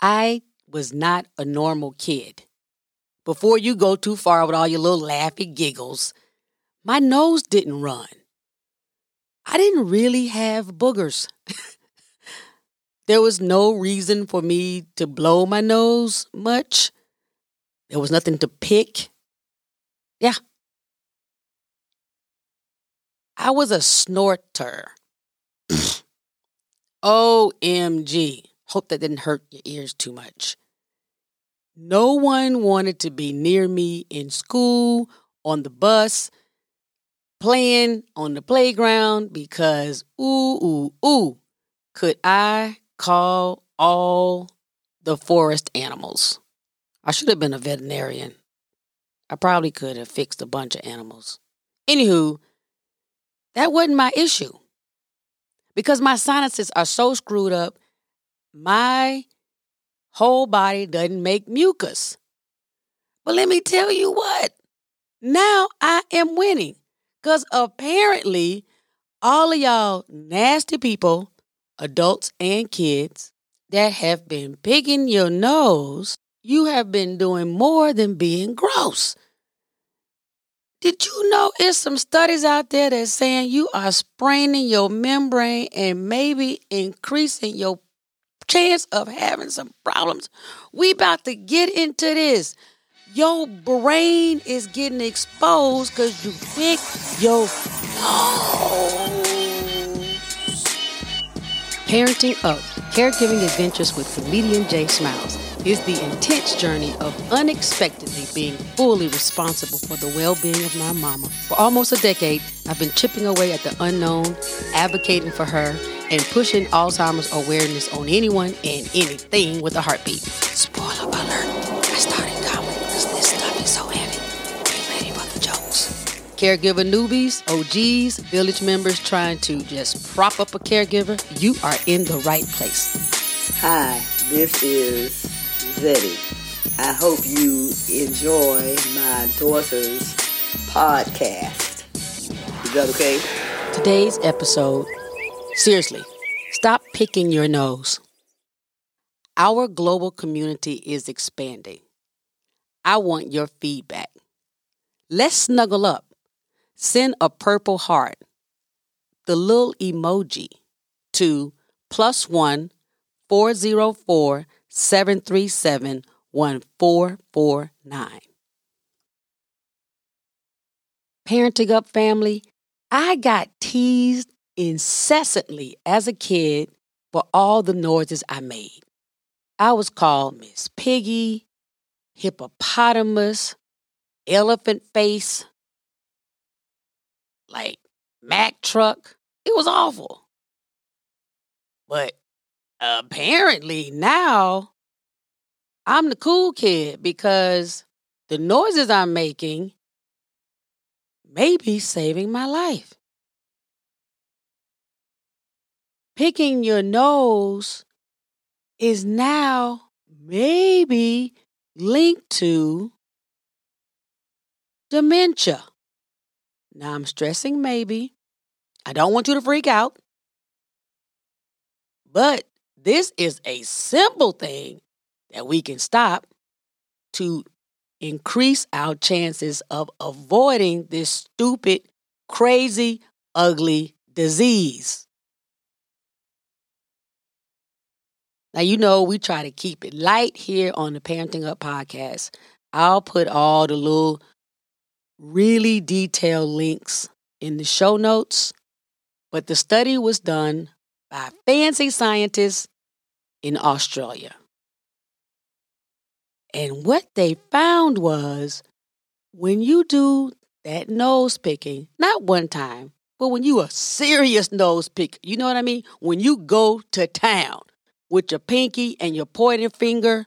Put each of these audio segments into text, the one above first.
I was not a normal kid. Before you go too far with all your little laughy giggles, my nose didn't run. I didn't really have boogers. there was no reason for me to blow my nose much. There was nothing to pick. Yeah. I was a snorter. OMG. Hope that didn't hurt your ears too much. No one wanted to be near me in school, on the bus, playing on the playground because, ooh, ooh, ooh, could I call all the forest animals? I should have been a veterinarian. I probably could have fixed a bunch of animals. Anywho, that wasn't my issue. Because my sinuses are so screwed up, my whole body doesn't make mucus. But let me tell you what, now I am winning. Because apparently, all of y'all nasty people, adults and kids, that have been picking your nose, you have been doing more than being gross. Did you know there's some studies out there that's saying you are spraining your membrane and maybe increasing your chance of having some problems? We about to get into this. Your brain is getting exposed because you pick your nose. Parenting Up, Caregiving Adventures with comedian J Smiles is the intense journey of unexpectedly being fully responsible for the well being of my mama. For almost a decade, I've been chipping away at the unknown, advocating for her, and pushing Alzheimer's awareness on anyone and anything with a heartbeat. Spoiler alert, I started comedy because this stuff is so heavy. Be ready for the jokes. Caregiver newbies, OGs, village members trying to just prop up a caregiver, you are in the right place. Hi, this is Zeddy. I hope you enjoy my daughter's podcast. Is that okay? Today's episode seriously, stop picking your nose. Our global community is expanding. I want your feedback. Let's snuggle up. Send a purple heart, the little emoji, to plus one 404 737 1449. Parenting Up family, I got teased incessantly as a kid for all the noises I made. I was called Miss Piggy, hippopotamus, elephant face, like Mack truck. It was awful. But apparently now I'm the cool kid because the noises I'm making may be saving my life. Picking your nose is now maybe linked to dementia. Now I'm stressing maybe. I don't want you to freak out. But this is a simple thing that we can stop to increase our chances of avoiding this stupid, crazy, ugly disease. Now, you know, we try to keep it light here on the Parenting Up podcast. I'll put all the little really detailed links in the show notes, but the study was done by fancy scientists in Australia. And what they found was when you do that nose picking, not one time, but when you a serious nose pick, you know what I mean? When you go to town with your pinky and your pointing finger,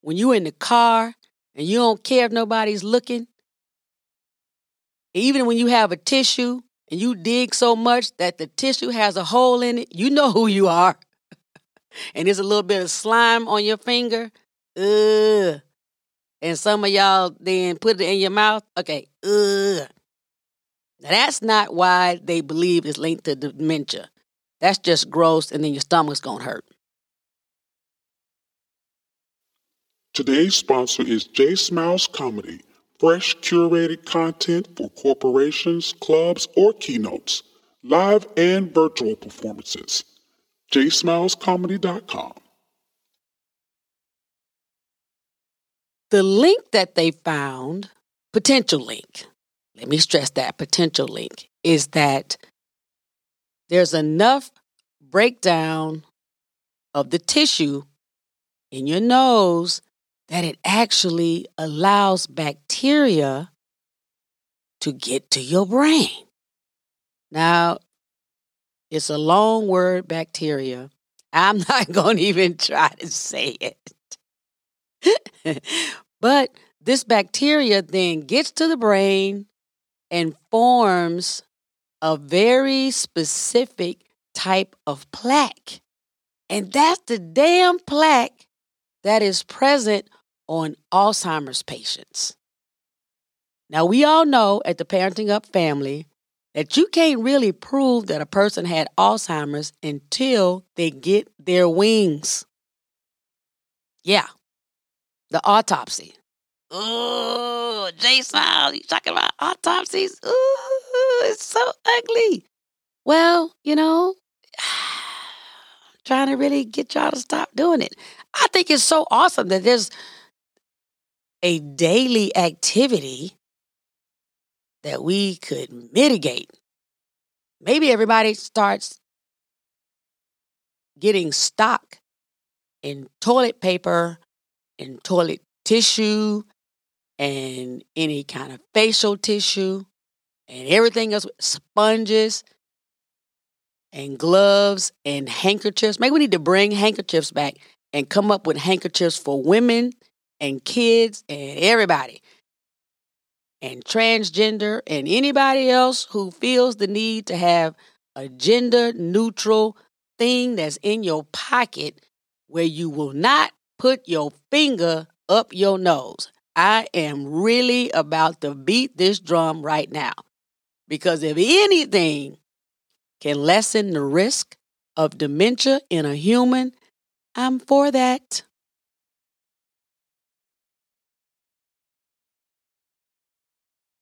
when you in the car and you don't care if nobody's looking, even when you have a tissue and you dig so much that the tissue has a hole in it, you know who you are. and there's a little bit of slime on your finger. Ugh. And some of y'all then put it in your mouth. Okay. Ugh. Now that's not why they believe it's linked to dementia. That's just gross, and then your stomach's gonna hurt. Today's sponsor is J Smiles Comedy, fresh curated content for corporations, clubs, or keynotes, live and virtual performances. jsmilescomedy.com. The link that they found, potential link, let me stress that potential link, is that there's enough breakdown of the tissue in your nose that it actually allows bacteria to get to your brain. Now, it's a long word, bacteria. I'm not going to even try to say it. but this bacteria then gets to the brain and forms a very specific type of plaque. And that's the damn plaque that is present on Alzheimer's patients. Now, we all know at the Parenting Up family that you can't really prove that a person had Alzheimer's until they get their wings. Yeah, the autopsy. Oh, J Smile, you talking about autopsies? Ooh, it's so ugly. Well, you know, trying to really get y'all to stop doing it. I think it's so awesome that there's a daily activity that we could mitigate. Maybe everybody starts getting stock in toilet paper and toilet tissue and any kind of facial tissue and everything else, with sponges and gloves and handkerchiefs. Maybe we need to bring handkerchiefs back and come up with handkerchiefs for women and kids and everybody and transgender and anybody else who feels the need to have a gender neutral thing that's in your pocket where you will not put your finger up your nose. I am really about to beat this drum right now because if anything can lessen the risk of dementia in a human, I'm for that.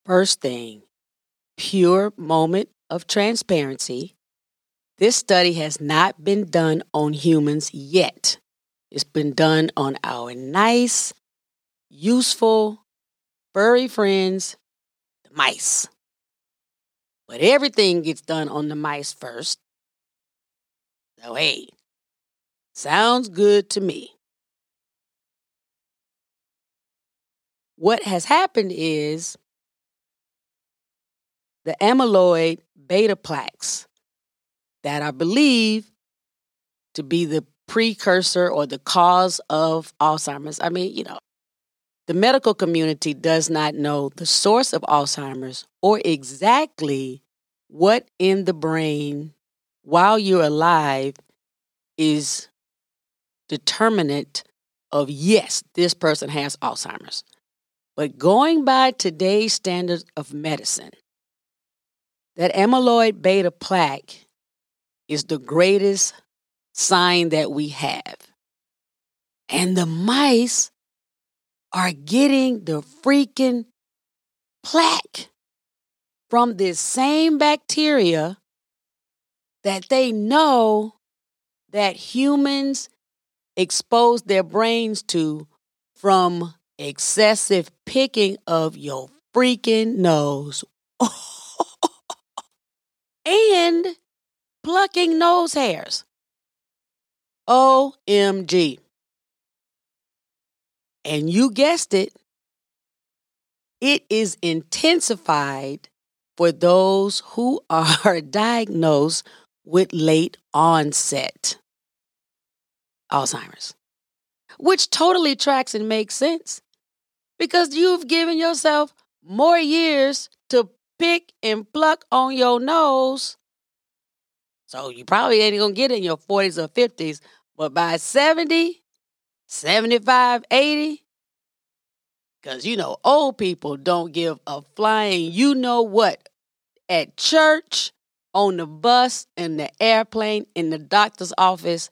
First thing, pure moment of transparency. This study has not been done on humans yet. It's been done on our nice, useful, furry friends, the mice. But everything gets done on the mice first. So, hey, sounds good to me. What has happened is the amyloid beta plaques that I believe to be the precursor or the cause of Alzheimer's. I mean, you know, the medical community does not know the source of Alzheimer's or exactly what in the brain while you're alive is determinant of yes, this person has Alzheimer's. But going by today's standards of medicine, that amyloid beta plaque is the greatest sign that we have. And the mice are getting the freaking plaque from this same bacteria that they know that humans expose their brains to from excessive picking of your freaking nose. and plucking nose hairs. OMG. And you guessed it, it is intensified for those who are diagnosed with late onset Alzheimer's, which totally tracks and makes sense because you've given yourself more years to pick and pluck on your nose. So you probably ain't gonna get it in your 40s or 50s, but by 70, 75, 80, because you know, old people don't give a flying you know what at church, on the bus, in the airplane, in the doctor's office.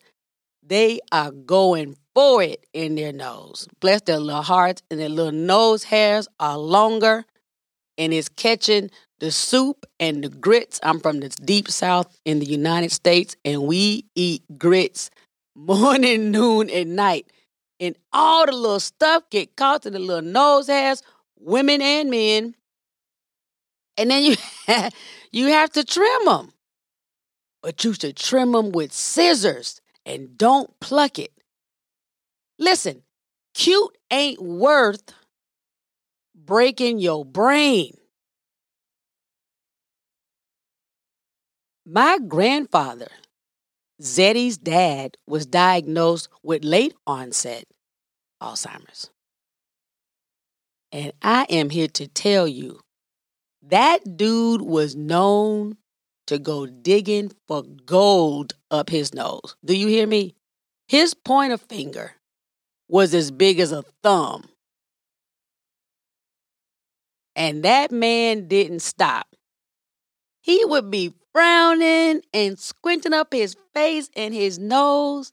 They are going for it in their nose. Bless their little hearts, and their little nose hairs are longer, and it's catching the soup and the grits. I'm from the deep south in the United States, and we eat grits morning, noon, and night. And all the little stuff get caught in the little nose hairs, women and men. And then you you have to trim them. But you should trim them with scissors and don't pluck it. Listen, cute ain't worth breaking your brain. My grandfather, Zeddy's dad, was diagnosed with late onset Alzheimer's. And I am here to tell you that dude was known to go digging for gold up his nose. Do you hear me? His pointer finger was as big as a thumb. And that man didn't stop. He would be frowning and squinting up his face and his nose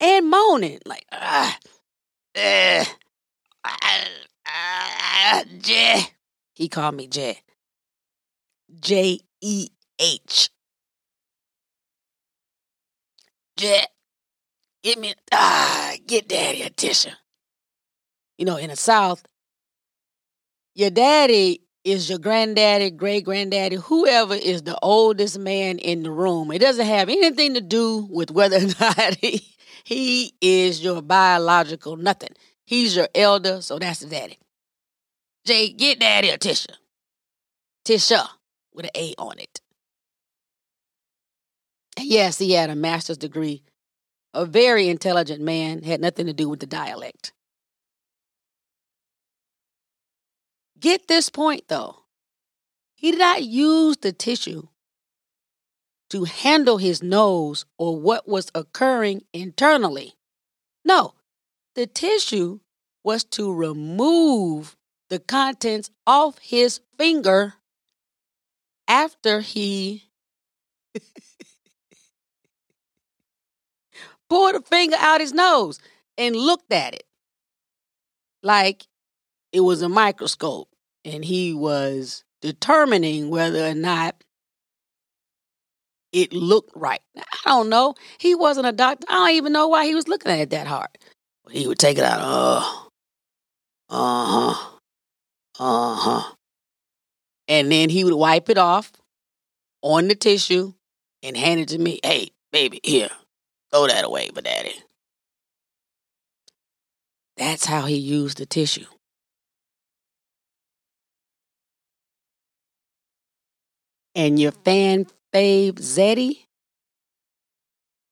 and moaning like, ah, uh, ah, ah, Jay. He called me Jay. J E H. Jay, give me, ah, get daddy a tissue. You know, in the South, your daddy is your granddaddy, great granddaddy, whoever is the oldest man in the room. It doesn't have anything to do with whether or not he, he is your biological nothing. He's your elder, so that's the daddy. Jay, get daddy a tissue. Tisha with an A on it. Yes, he had a master's degree. A very intelligent man, had nothing to do with the dialect. Get this point though. He did not use the tissue to handle his nose or what was occurring internally. No, the tissue was to remove the contents off his finger after he pulled a finger out his nose and looked at it like it was a microscope and he was determining whether or not it looked right. I don't know. He wasn't a doctor. I don't even know why he was looking at it that hard. He would take it out. Oh, uh huh, uh huh. And then he would wipe it off on the tissue and hand it to me. Hey, baby, here, throw that away for daddy. That's how he used the tissue. And your fan fave Zeddy,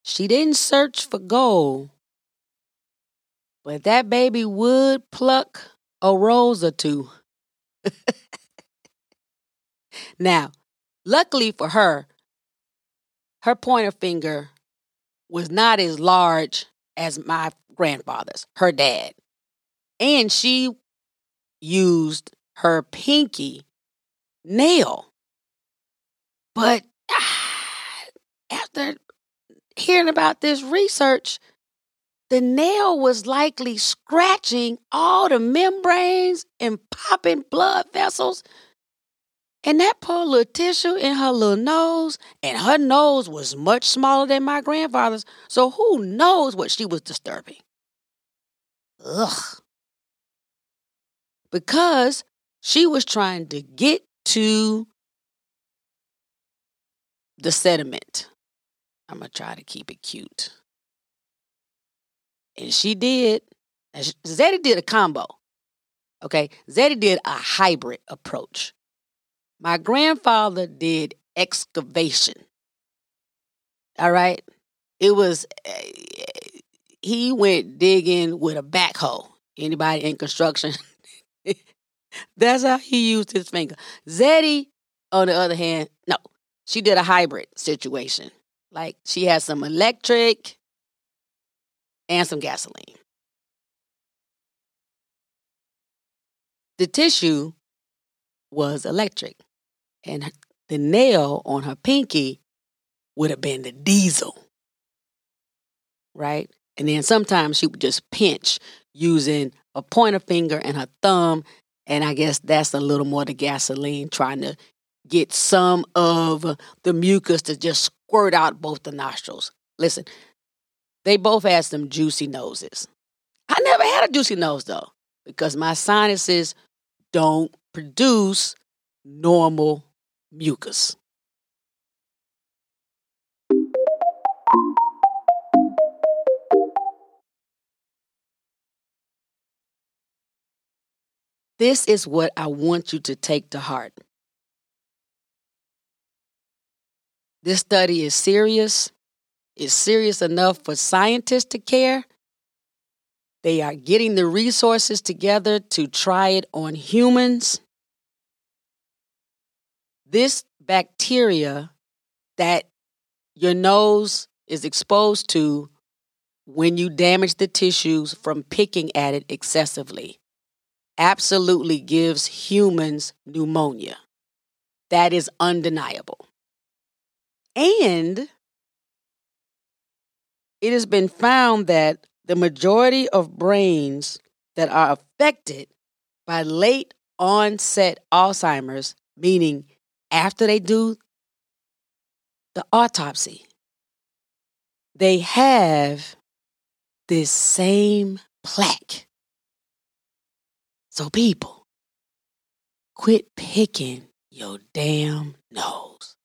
she didn't search for gold, but that baby would pluck a rose or two. now, luckily for her, her pointer finger was not as large as my grandfather's, her dad. And she used her pinky nail but ah, after hearing about this research, the nail was likely scratching all the membranes and popping blood vessels. And that poor little tissue in her little nose, and her nose was much smaller than my grandfather's, so who knows what she was disturbing? Ugh. Because she was trying to get to the sediment. I'm going to try to keep it cute. And she did. Zeddy did a combo. Okay. Zeddy did a hybrid approach. My grandfather did excavation. All right. It was, eh, he went digging with a backhoe. Anybody in construction? That's how he used his finger. Zeddy, on the other hand, no, she did a hybrid situation. Like she had some electric and some gasoline. The tissue was electric, and the nail on her pinky would have been the diesel. Right? And then sometimes she would just pinch using a pointer finger and her thumb. And I guess that's a little more the gasoline trying to get some of the mucus to just squirt out both the nostrils. Listen, they both had some juicy noses. I never had a juicy nose though, because my sinuses don't produce normal mucus. This is what I want you to take to heart. This study is serious. It's serious enough for scientists to care. They are getting the resources together to try it on humans. This bacteria that your nose is exposed to when you damage the tissues from picking at it excessively absolutely gives humans pneumonia. That is undeniable. And it has been found that the majority of brains that are affected by late onset Alzheimer's, meaning after they do the autopsy, they have this same plaque. So, people, quit picking your damn nose.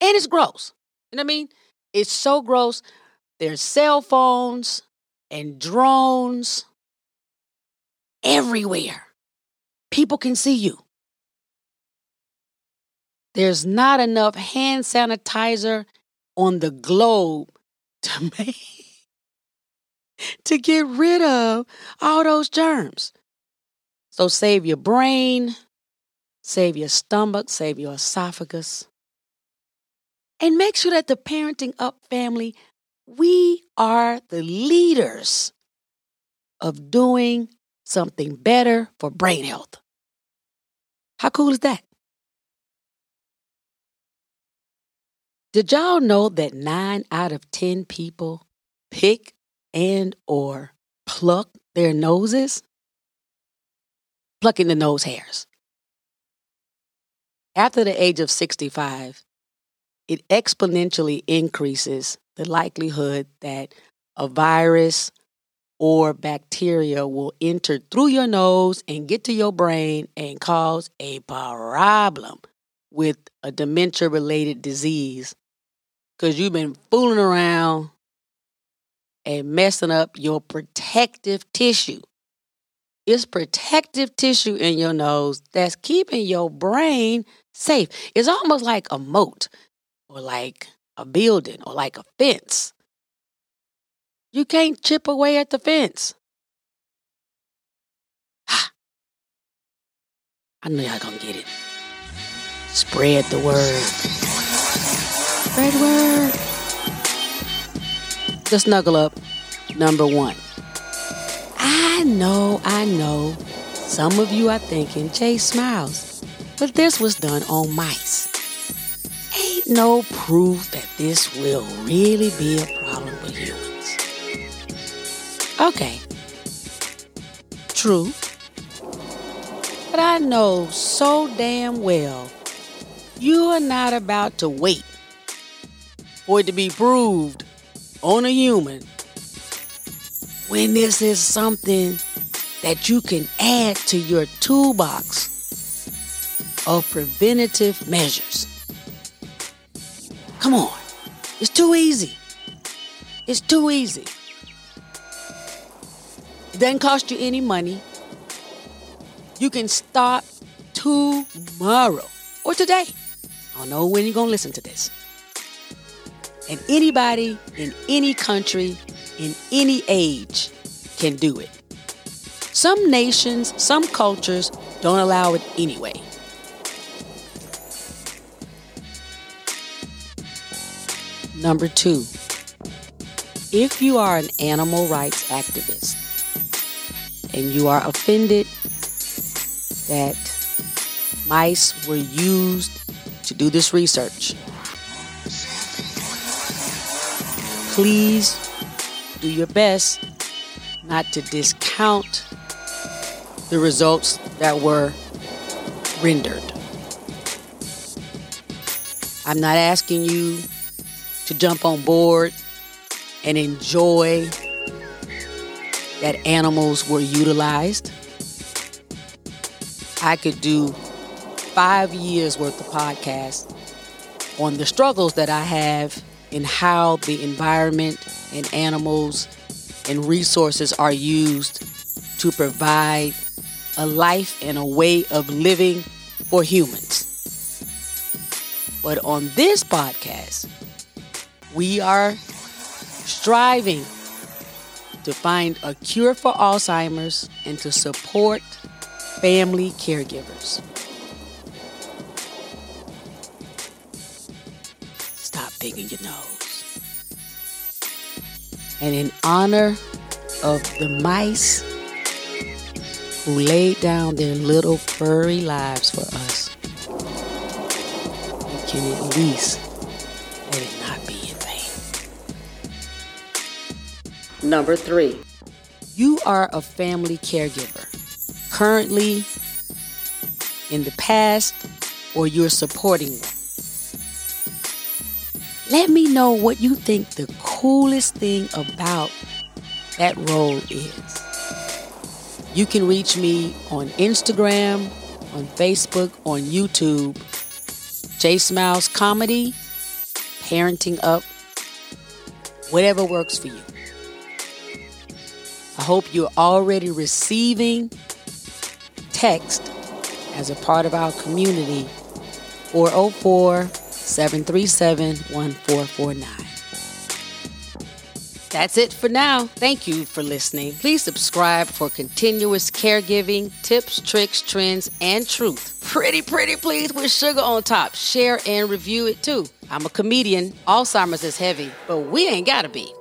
And it's gross. You know what I mean? It's so gross. There's cell phones and drones everywhere. People can see you. There's not enough hand sanitizer on the globe to make to get rid of all those germs. So save your brain, save your stomach, save your esophagus. And make sure that the Parenting Up family, we are the leaders of doing something better for brain health. How cool is that? Did y'all know that 9 out of 10 people pick and or pluck their noses, plucking the nose hairs. After the age of 65, it exponentially increases the likelihood that a virus or bacteria will enter through your nose and get to your brain and cause a problem with a dementia related disease because you've been fooling around and messing up your protective tissue. It's protective tissue in your nose that's keeping your brain safe. It's almost like a moat or like a building or like a fence. You can't chip away at the fence. I know y'all gonna get it. Spread the word. The snuggle up number one. I know, I know, some of you are thinking, J Smiles, but this was done on mice. Ain't no proof that this will really be a problem with humans. Okay, true. But I know so damn well you are not about to wait for it to be proved on a human when this is something that you can add to your toolbox of preventative measures. Come on, it's too easy. It's too easy. It doesn't cost you any money. You can start tomorrow or today. I don't know when you're going to listen to this. And anybody in any country, in any age, can do it. Some nations, some cultures don't allow it anyway. Number two, if you are an animal rights activist and you are offended that mice were used to do this research, please do your best not to discount the results that were rendered. I'm not asking you to jump on board and enjoy that animals were utilized. I could do five years worth of podcasts on the struggles that I have in how the environment and animals and resources are used to provide a life and a way of living for humans. But on this podcast, we are striving to find a cure for Alzheimer's and to support family caregivers. Stop picking your nose. And in honor of the mice who laid down their little furry lives for us, we can at least let it not be in vain. Number three. You are a family caregiver, currently, in the past, or you're supporting one. Let me know what you think the coolest thing about that role is. You can reach me on Instagram, on Facebook, on YouTube, J Smiles Comedy, Parenting Up, whatever works for you. I hope you're already receiving text as a part of our community 404 737 1449. That's it for now. Thank you for listening. Please subscribe for continuous caregiving, tips, tricks, trends, and truth. Pretty, pretty please with sugar on top. Share and review it too. I'm a comedian. Alzheimer's is heavy, but we ain't gotta be.